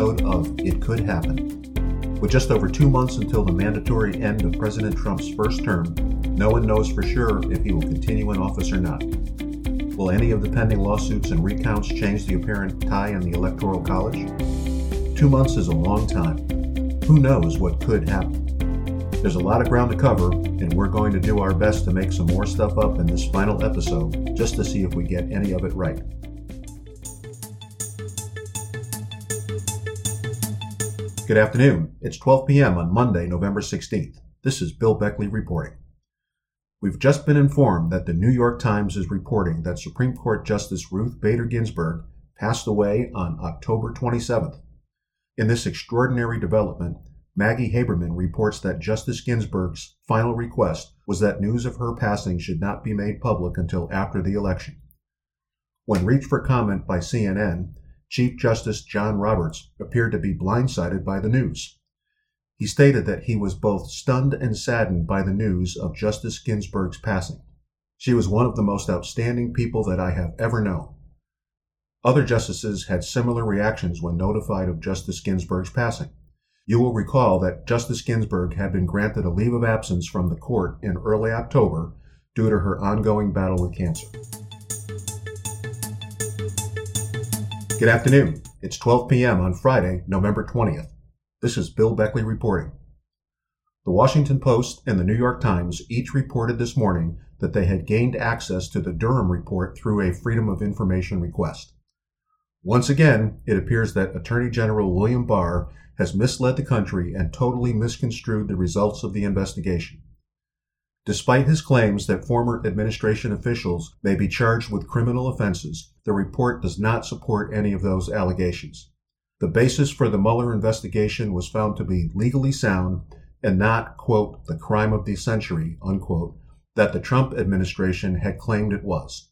episode of It Could Happen. With just over two months until the mandatory end of President Trump's first term, no one knows for sure if he will continue in office or not. Will any of the pending lawsuits and recounts change the apparent tie in the Electoral College? Two months is a long time. Who knows what could happen? There's a lot of ground to cover, and we're going to do our best to make some more stuff up in this final episode just to see if we get any of it right. Good afternoon. It's 12 p.m. on Monday, November 16th. This is Bill Beckley reporting. We've just been informed that the New York Times is reporting that Supreme Court Justice Ruth Bader Ginsburg passed away on October 27th. In this extraordinary development, Maggie Haberman reports that Justice Ginsburg's final request was that news of her passing should not be made public until after the election. When reached for comment by CNN, Chief Justice John Roberts appeared to be blindsided by the news. He stated that he was both stunned and saddened by the news of Justice Ginsburg's passing. She was one of the most outstanding people that I have ever known. Other justices had similar reactions when notified of Justice Ginsburg's passing. You will recall that Justice Ginsburg had been granted a leave of absence from the court in early October due to her ongoing battle with cancer. Good afternoon. It's 12 p.m. on Friday, November 20th. This is Bill Beckley reporting. The Washington Post and the New York Times each reported this morning that they had gained access to the Durham report through a Freedom of Information request. Once again, it appears that Attorney General William Barr has misled the country and totally misconstrued the results of the investigation. Despite his claims that former administration officials may be charged with criminal offenses, the report does not support any of those allegations. The basis for the Mueller investigation was found to be legally sound and not, quote, the crime of the century, unquote, that the Trump administration had claimed it was.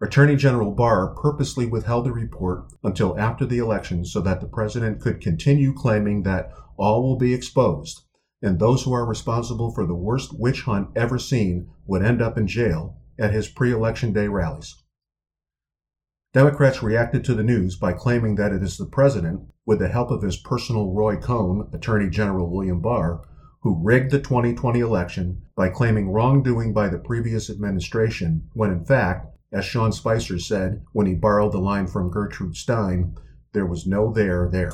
Attorney General Barr purposely withheld the report until after the election so that the president could continue claiming that all will be exposed and those who are responsible for the worst witch hunt ever seen would end up in jail at his pre election day rallies. Democrats reacted to the news by claiming that it is the president, with the help of his personal Roy Cohn, Attorney General William Barr, who rigged the 2020 election by claiming wrongdoing by the previous administration, when in fact, as Sean Spicer said when he borrowed the line from Gertrude Stein, there was no there there.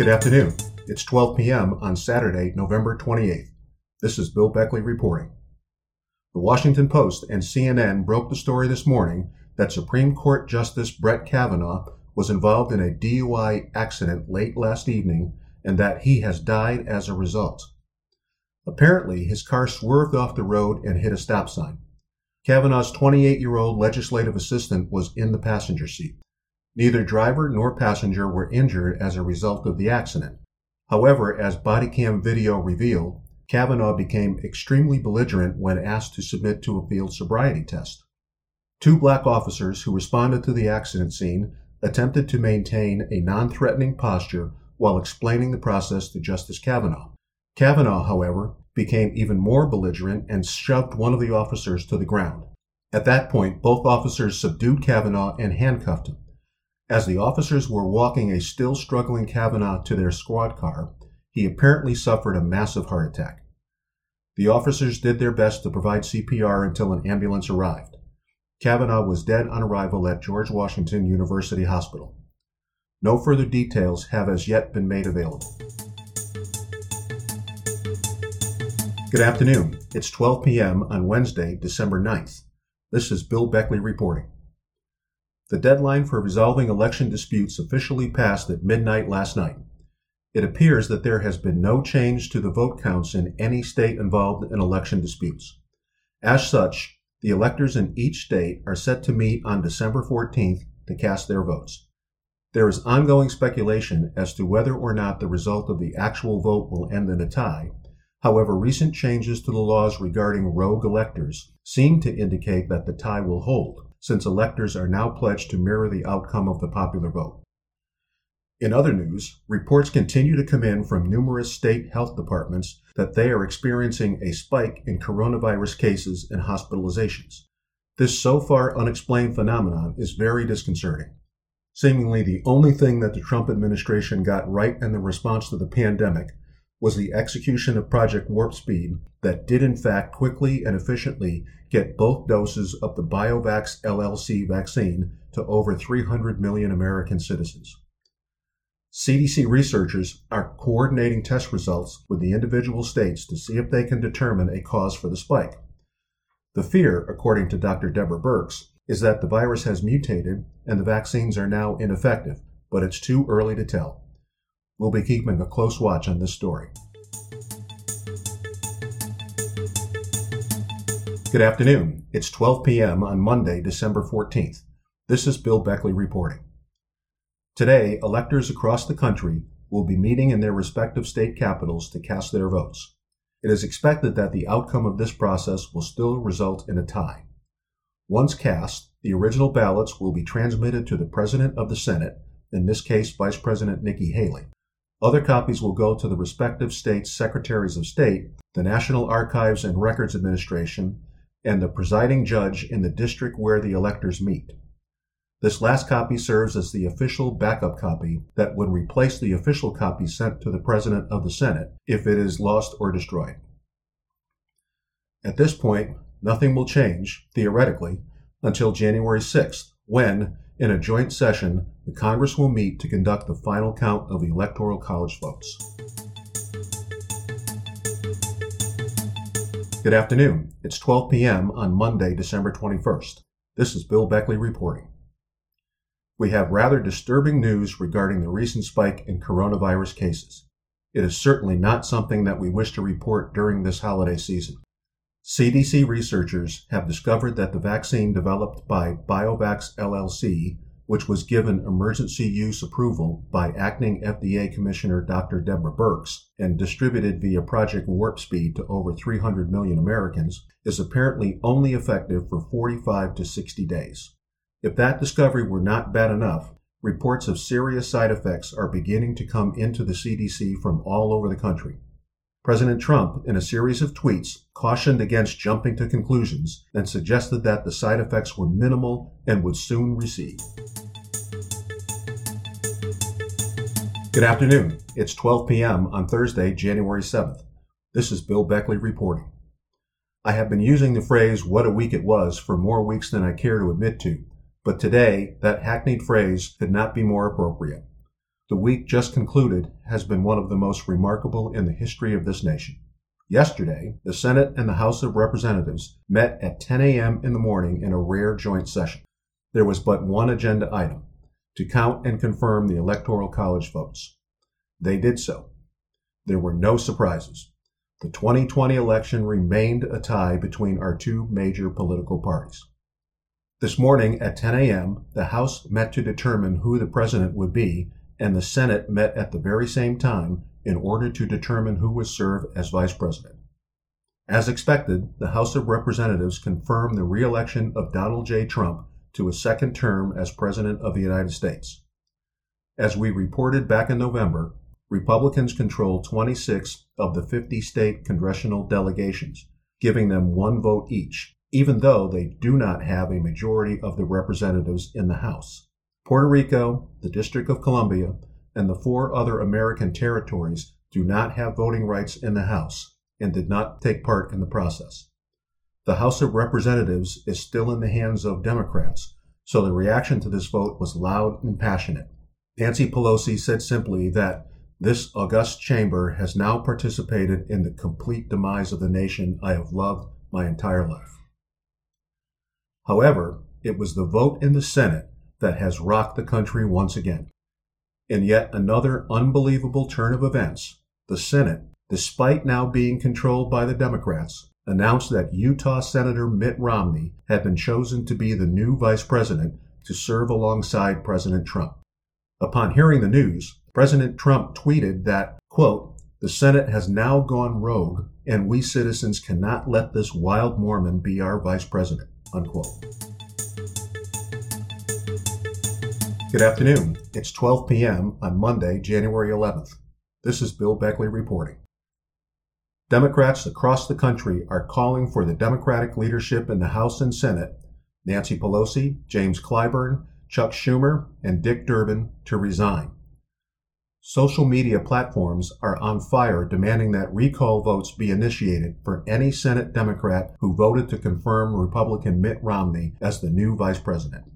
Good afternoon. It's 12 p.m. on Saturday, November 28th. This is Bill Beckley reporting. The Washington Post and CNN broke the story this morning that Supreme Court Justice Brett Kavanaugh was involved in a DUI accident late last evening and that he has died as a result. Apparently, his car swerved off the road and hit a stop sign. Kavanaugh's 28 year old legislative assistant was in the passenger seat. Neither driver nor passenger were injured as a result of the accident. However, as body cam video revealed, Kavanaugh became extremely belligerent when asked to submit to a field sobriety test. Two black officers who responded to the accident scene attempted to maintain a non threatening posture while explaining the process to Justice Kavanaugh. Kavanaugh, however, became even more belligerent and shoved one of the officers to the ground. At that point, both officers subdued Kavanaugh and handcuffed him. As the officers were walking a still struggling Kavanaugh to their squad car, he apparently suffered a massive heart attack. The officers did their best to provide CPR until an ambulance arrived. Kavanaugh was dead on arrival at George Washington University Hospital. No further details have as yet been made available. Good afternoon. It's 12 p.m. on Wednesday, December 9th. This is Bill Beckley reporting. The deadline for resolving election disputes officially passed at midnight last night. It appears that there has been no change to the vote counts in any state involved in election disputes. As such, the electors in each state are set to meet on December 14th to cast their votes. There is ongoing speculation as to whether or not the result of the actual vote will end in a tie. However, recent changes to the laws regarding rogue electors seem to indicate that the tie will hold since electors are now pledged to mirror the outcome of the popular vote. In other news, reports continue to come in from numerous state health departments that they are experiencing a spike in coronavirus cases and hospitalizations. This so far unexplained phenomenon is very disconcerting. Seemingly the only thing that the Trump administration got right in the response to the pandemic was the execution of Project Warp Speed that did in fact quickly and efficiently get both doses of the BioVax LLC vaccine to over 300 million American citizens. CDC researchers are coordinating test results with the individual states to see if they can determine a cause for the spike. The fear, according to Dr. Deborah Birx, is that the virus has mutated and the vaccines are now ineffective, but it's too early to tell. We'll be keeping a close watch on this story. Good afternoon. It's 12 p.m. on Monday, December 14th. This is Bill Beckley reporting. Today, electors across the country will be meeting in their respective state capitals to cast their votes. It is expected that the outcome of this process will still result in a tie. Once cast, the original ballots will be transmitted to the President of the Senate, in this case Vice President Nikki Haley. Other copies will go to the respective states' Secretaries of State, the National Archives and Records Administration, and the presiding judge in the district where the electors meet. This last copy serves as the official backup copy that would replace the official copy sent to the President of the Senate if it is lost or destroyed. At this point, nothing will change, theoretically, until January 6th, when, in a joint session, the Congress will meet to conduct the final count of Electoral College votes. Good afternoon. It's 12 p.m. on Monday, December 21st. This is Bill Beckley reporting we have rather disturbing news regarding the recent spike in coronavirus cases. It is certainly not something that we wish to report during this holiday season. CDC researchers have discovered that the vaccine developed by BioVax LLC, which was given emergency use approval by acting FDA Commissioner Dr. Deborah Birx and distributed via Project Warp Speed to over 300 million Americans, is apparently only effective for 45 to 60 days. If that discovery were not bad enough, reports of serious side effects are beginning to come into the CDC from all over the country. President Trump, in a series of tweets, cautioned against jumping to conclusions and suggested that the side effects were minimal and would soon recede. Good afternoon. It's 12 p.m. on Thursday, January 7th. This is Bill Beckley reporting. I have been using the phrase what a week it was for more weeks than I care to admit to, but today, that hackneyed phrase could not be more appropriate. The week just concluded has been one of the most remarkable in the history of this nation. Yesterday, the Senate and the House of Representatives met at 10 a.m. in the morning in a rare joint session. There was but one agenda item to count and confirm the Electoral College votes. They did so. There were no surprises. The 2020 election remained a tie between our two major political parties. This morning at 10 a.m., the House met to determine who the president would be, and the Senate met at the very same time in order to determine who would serve as vice president. As expected, the House of Representatives confirmed the reelection of Donald J. Trump to a second term as President of the United States. As we reported back in November, Republicans control 26 of the 50 state congressional delegations, giving them one vote each, even though they do not have a majority of the representatives in the House. Puerto Rico, the District of Columbia, and the four other American territories do not have voting rights in the House and did not take part in the process. The House of Representatives is still in the hands of Democrats, so the reaction to this vote was loud and passionate. Nancy Pelosi said simply that this august chamber has now participated in the complete demise of the nation I have loved my entire life. However, it was the vote in the Senate that has rocked the country once again. In yet another unbelievable turn of events, the Senate, despite now being controlled by the Democrats, announced that Utah Senator Mitt Romney had been chosen to be the new vice president to serve alongside President Trump. Upon hearing the news, President Trump tweeted that, quote, the Senate has now gone rogue, and we citizens cannot let this wild Mormon be our vice president. Unquote. Good afternoon. It's 12 p.m. on Monday, January 11th. This is Bill Beckley reporting. Democrats across the country are calling for the Democratic leadership in the House and Senate Nancy Pelosi, James Clyburn, Chuck Schumer, and Dick Durbin to resign. Social media platforms are on fire demanding that recall votes be initiated for any Senate Democrat who voted to confirm Republican Mitt Romney as the new vice president.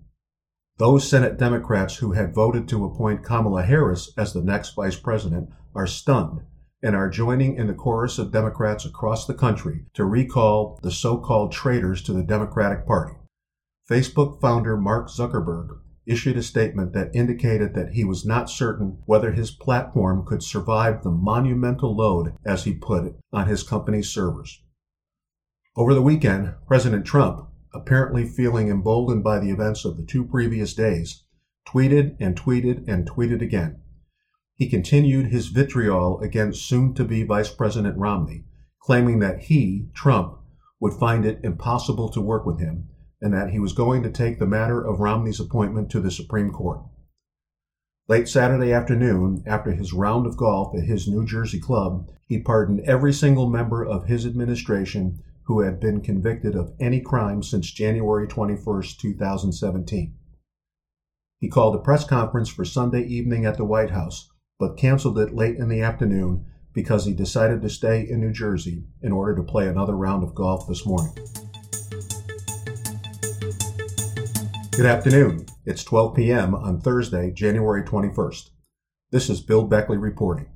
Those Senate Democrats who had voted to appoint Kamala Harris as the next vice president are stunned and are joining in the chorus of Democrats across the country to recall the so called traitors to the Democratic Party. Facebook founder Mark Zuckerberg issued a statement that indicated that he was not certain whether his platform could survive the monumental load, as he put it, on his company's servers. Over the weekend, President Trump, apparently feeling emboldened by the events of the two previous days, tweeted and tweeted and tweeted again. He continued his vitriol against soon to be Vice President Romney, claiming that he, Trump, would find it impossible to work with him and that he was going to take the matter of Romney's appointment to the Supreme Court. Late Saturday afternoon, after his round of golf at his New Jersey club, he pardoned every single member of his administration who had been convicted of any crime since January 21, 2017. He called a press conference for Sunday evening at the White House, but canceled it late in the afternoon because he decided to stay in New Jersey in order to play another round of golf this morning. Good afternoon. It's 12 p.m. on Thursday, January 21st. This is Bill Beckley reporting.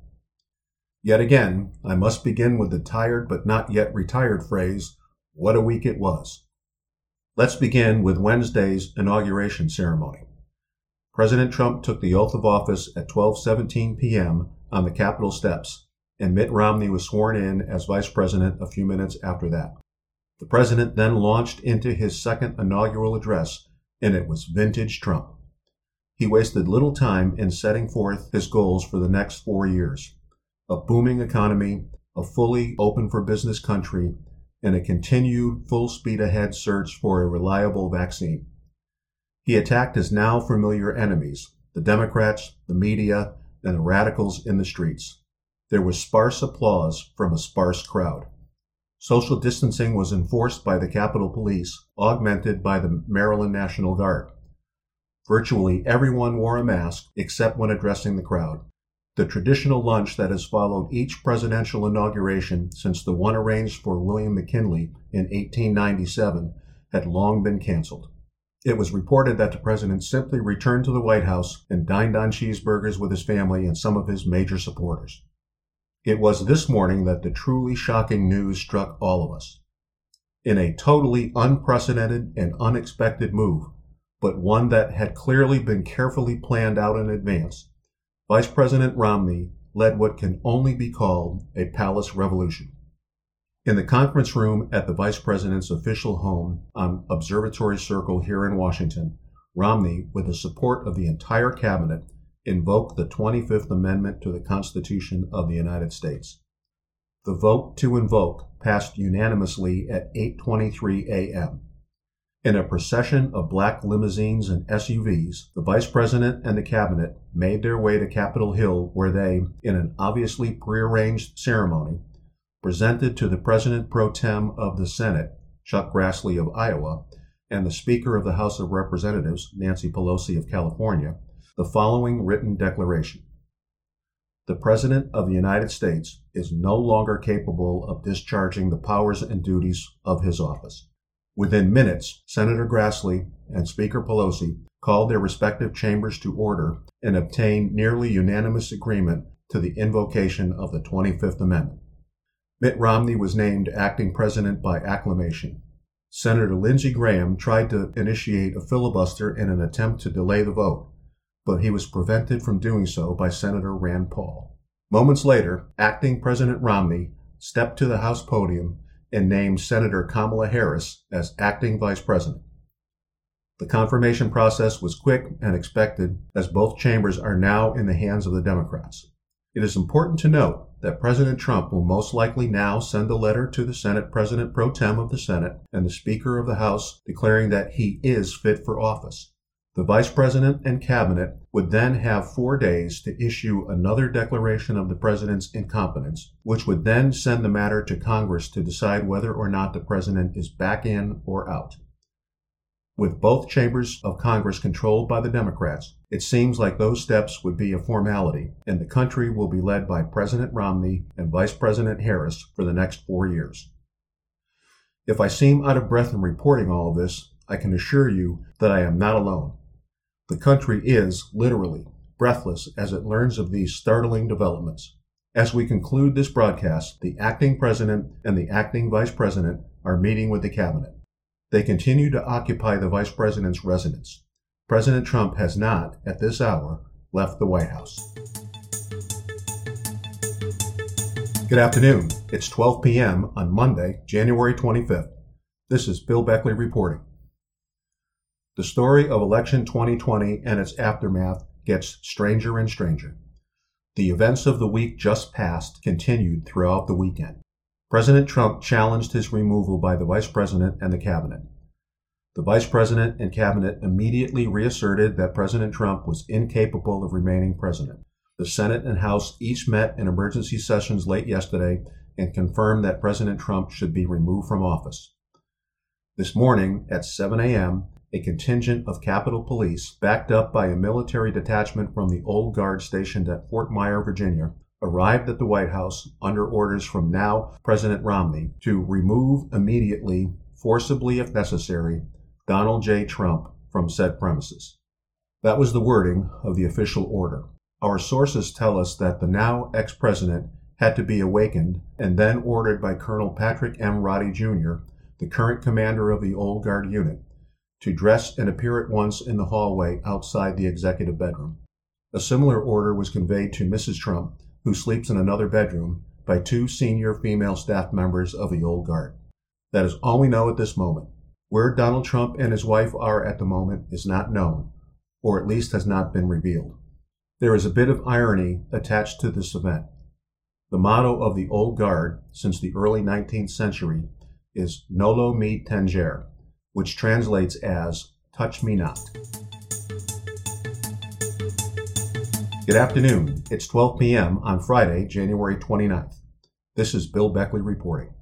Yet again, I must begin with the tired but not yet retired phrase, what a week it was. Let's begin with Wednesday's inauguration ceremony. President Trump took the oath of office at 12:17 p.m. on the Capitol steps, and Mitt Romney was sworn in as vice president a few minutes after that. The president then launched into his second inaugural address and it was vintage Trump. He wasted little time in setting forth his goals for the next four years a booming economy, a fully open for business country, and a continued full speed ahead search for a reliable vaccine. He attacked his now familiar enemies the Democrats, the media, and the radicals in the streets. There was sparse applause from a sparse crowd. Social distancing was enforced by the Capitol Police, augmented by the Maryland National Guard. Virtually everyone wore a mask except when addressing the crowd. The traditional lunch that has followed each presidential inauguration since the one arranged for William McKinley in 1897 had long been canceled. It was reported that the president simply returned to the White House and dined on cheeseburgers with his family and some of his major supporters. It was this morning that the truly shocking news struck all of us. In a totally unprecedented and unexpected move, but one that had clearly been carefully planned out in advance, Vice President Romney led what can only be called a palace revolution. In the conference room at the Vice President's official home on Observatory Circle here in Washington, Romney, with the support of the entire cabinet, invoked the 25th Amendment to the Constitution of the United States. The vote to invoke passed unanimously at 8:23 a.m. In a procession of black limousines and SUVs, the Vice President and the Cabinet made their way to Capitol Hill where they, in an obviously prearranged ceremony, presented to the President pro tem of the Senate, Chuck Grassley of Iowa, and the Speaker of the House of Representatives, Nancy Pelosi of California, the following written declaration. The President of the United States is no longer capable of discharging the powers and duties of his office. Within minutes, Senator Grassley and Speaker Pelosi called their respective chambers to order and obtained nearly unanimous agreement to the invocation of the 25th Amendment. Mitt Romney was named acting president by acclamation. Senator Lindsey Graham tried to initiate a filibuster in an attempt to delay the vote, but he was prevented from doing so by Senator Rand Paul. Moments later, acting President Romney stepped to the House podium and named Senator Kamala Harris as acting vice president. The confirmation process was quick and expected, as both chambers are now in the hands of the Democrats. It is important to note that President Trump will most likely now send a letter to the Senate President pro tem of the Senate and the Speaker of the House declaring that he is fit for office. The Vice President and Cabinet would then have four days to issue another declaration of the President's incompetence, which would then send the matter to Congress to decide whether or not the President is back in or out. With both chambers of Congress controlled by the Democrats, it seems like those steps would be a formality, and the country will be led by President Romney and Vice President Harris for the next four years. If I seem out of breath in reporting all this, I can assure you that I am not alone. The country is, literally, breathless as it learns of these startling developments. As we conclude this broadcast, the acting president and the acting vice president are meeting with the cabinet. They continue to occupy the vice president's residence. President Trump has not, at this hour, left the White House. Good afternoon. It's 12 p.m. on Monday, January 25th. This is Bill Beckley reporting. The story of election 2020 and its aftermath gets stranger and stranger. The events of the week just past continued throughout the weekend. President Trump challenged his removal by the Vice President and the Cabinet. The Vice President and Cabinet immediately reasserted that President Trump was incapable of remaining president. The Senate and House each met in emergency sessions late yesterday and confirmed that President Trump should be removed from office. This morning at 7 a.m., a contingent of Capitol Police, backed up by a military detachment from the Old Guard stationed at Fort Myer, Virginia, arrived at the White House under orders from now President Romney to remove immediately, forcibly if necessary, Donald J. Trump from said premises. That was the wording of the official order. Our sources tell us that the now ex president had to be awakened and then ordered by Colonel Patrick M. Roddy Jr., the current commander of the Old Guard unit, to dress and appear at once in the hallway outside the executive bedroom. A similar order was conveyed to Mrs. Trump who sleeps in another bedroom, by two senior female staff members of the old guard. That is all we know at this moment. Where Donald Trump and his wife are at the moment is not known, or at least has not been revealed. There is a bit of irony attached to this event. The motto of the old guard since the early 19th century is Nolo me tangere, which translates as touch me not. Good afternoon. It's 12 p.m. on Friday, January 29th. This is Bill Beckley reporting.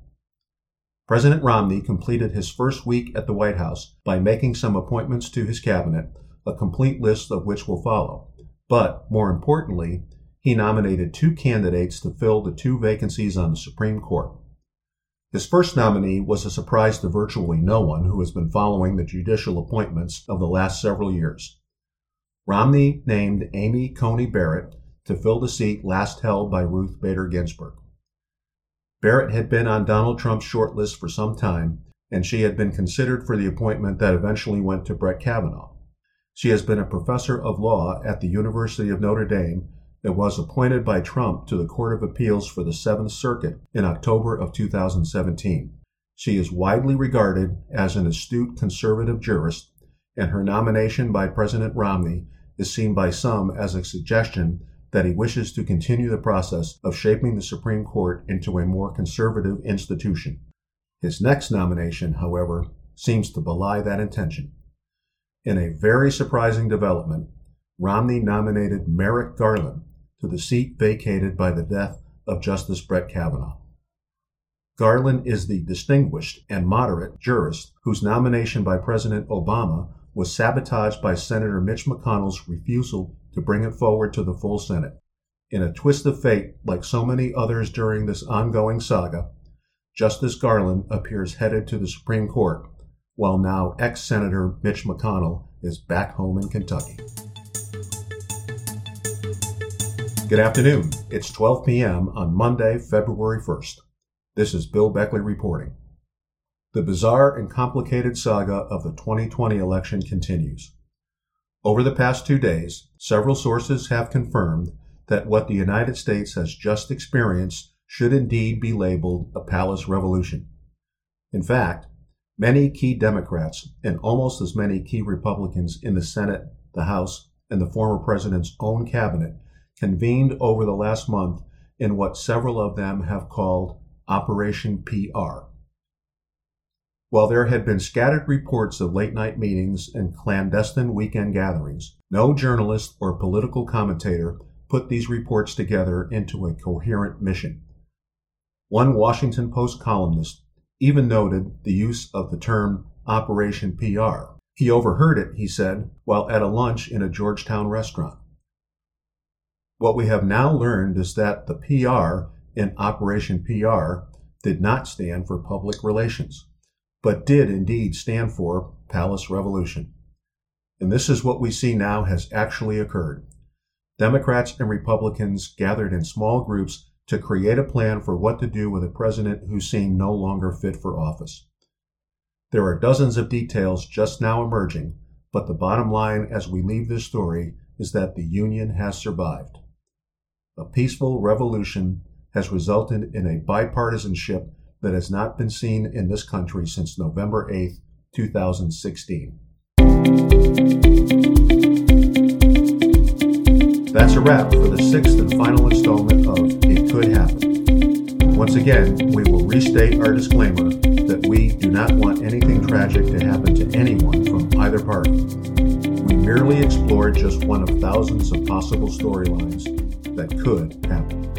President Romney completed his first week at the White House by making some appointments to his cabinet, a complete list of which will follow. But, more importantly, he nominated two candidates to fill the two vacancies on the Supreme Court. His first nominee was a surprise to virtually no one who has been following the judicial appointments of the last several years. Romney named Amy Coney Barrett to fill the seat last held by Ruth Bader Ginsburg. Barrett had been on Donald Trump's shortlist for some time, and she had been considered for the appointment that eventually went to Brett Kavanaugh. She has been a professor of law at the University of Notre Dame and was appointed by Trump to the Court of Appeals for the Seventh Circuit in October of 2017. She is widely regarded as an astute conservative jurist, and her nomination by President Romney is seen by some as a suggestion that he wishes to continue the process of shaping the Supreme Court into a more conservative institution. His next nomination, however, seems to belie that intention. In a very surprising development, Romney nominated Merrick Garland to the seat vacated by the death of Justice Brett Kavanaugh. Garland is the distinguished and moderate jurist whose nomination by President Obama was sabotaged by Senator Mitch McConnell's refusal to bring it forward to the full Senate. In a twist of fate, like so many others during this ongoing saga, Justice Garland appears headed to the Supreme Court, while now ex Senator Mitch McConnell is back home in Kentucky. Good afternoon. It's 12 p.m. on Monday, February 1st. This is Bill Beckley reporting. The bizarre and complicated saga of the 2020 election continues. Over the past two days, several sources have confirmed that what the United States has just experienced should indeed be labeled a palace revolution. In fact, many key Democrats and almost as many key Republicans in the Senate, the House, and the former president's own cabinet convened over the last month in what several of them have called Operation PR. While there had been scattered reports of late night meetings and clandestine weekend gatherings, no journalist or political commentator put these reports together into a coherent mission. One Washington Post columnist even noted the use of the term Operation PR, He overheard it, he said, while at a lunch in a Georgetown restaurant. What we have now learned is that the PR in Operation PR did not stand for public relations, but did indeed stand for Palace Revolution. And this is what we see now has actually occurred. Democrats and Republicans gathered in small groups to create a plan for what to do with a president who seemed no longer fit for office. There are dozens of details just now emerging, but the bottom line as we leave this story is that the Union has survived. A peaceful revolution has resulted in a bipartisanship that has not been seen in this country since November 8, 2016. That's a wrap for the sixth and final installment of It Could Happen. Once again, we will restate our disclaimer that we do not want anything tragic to happen to anyone from either party. We merely explored just one of thousands of possible storylines that could happen.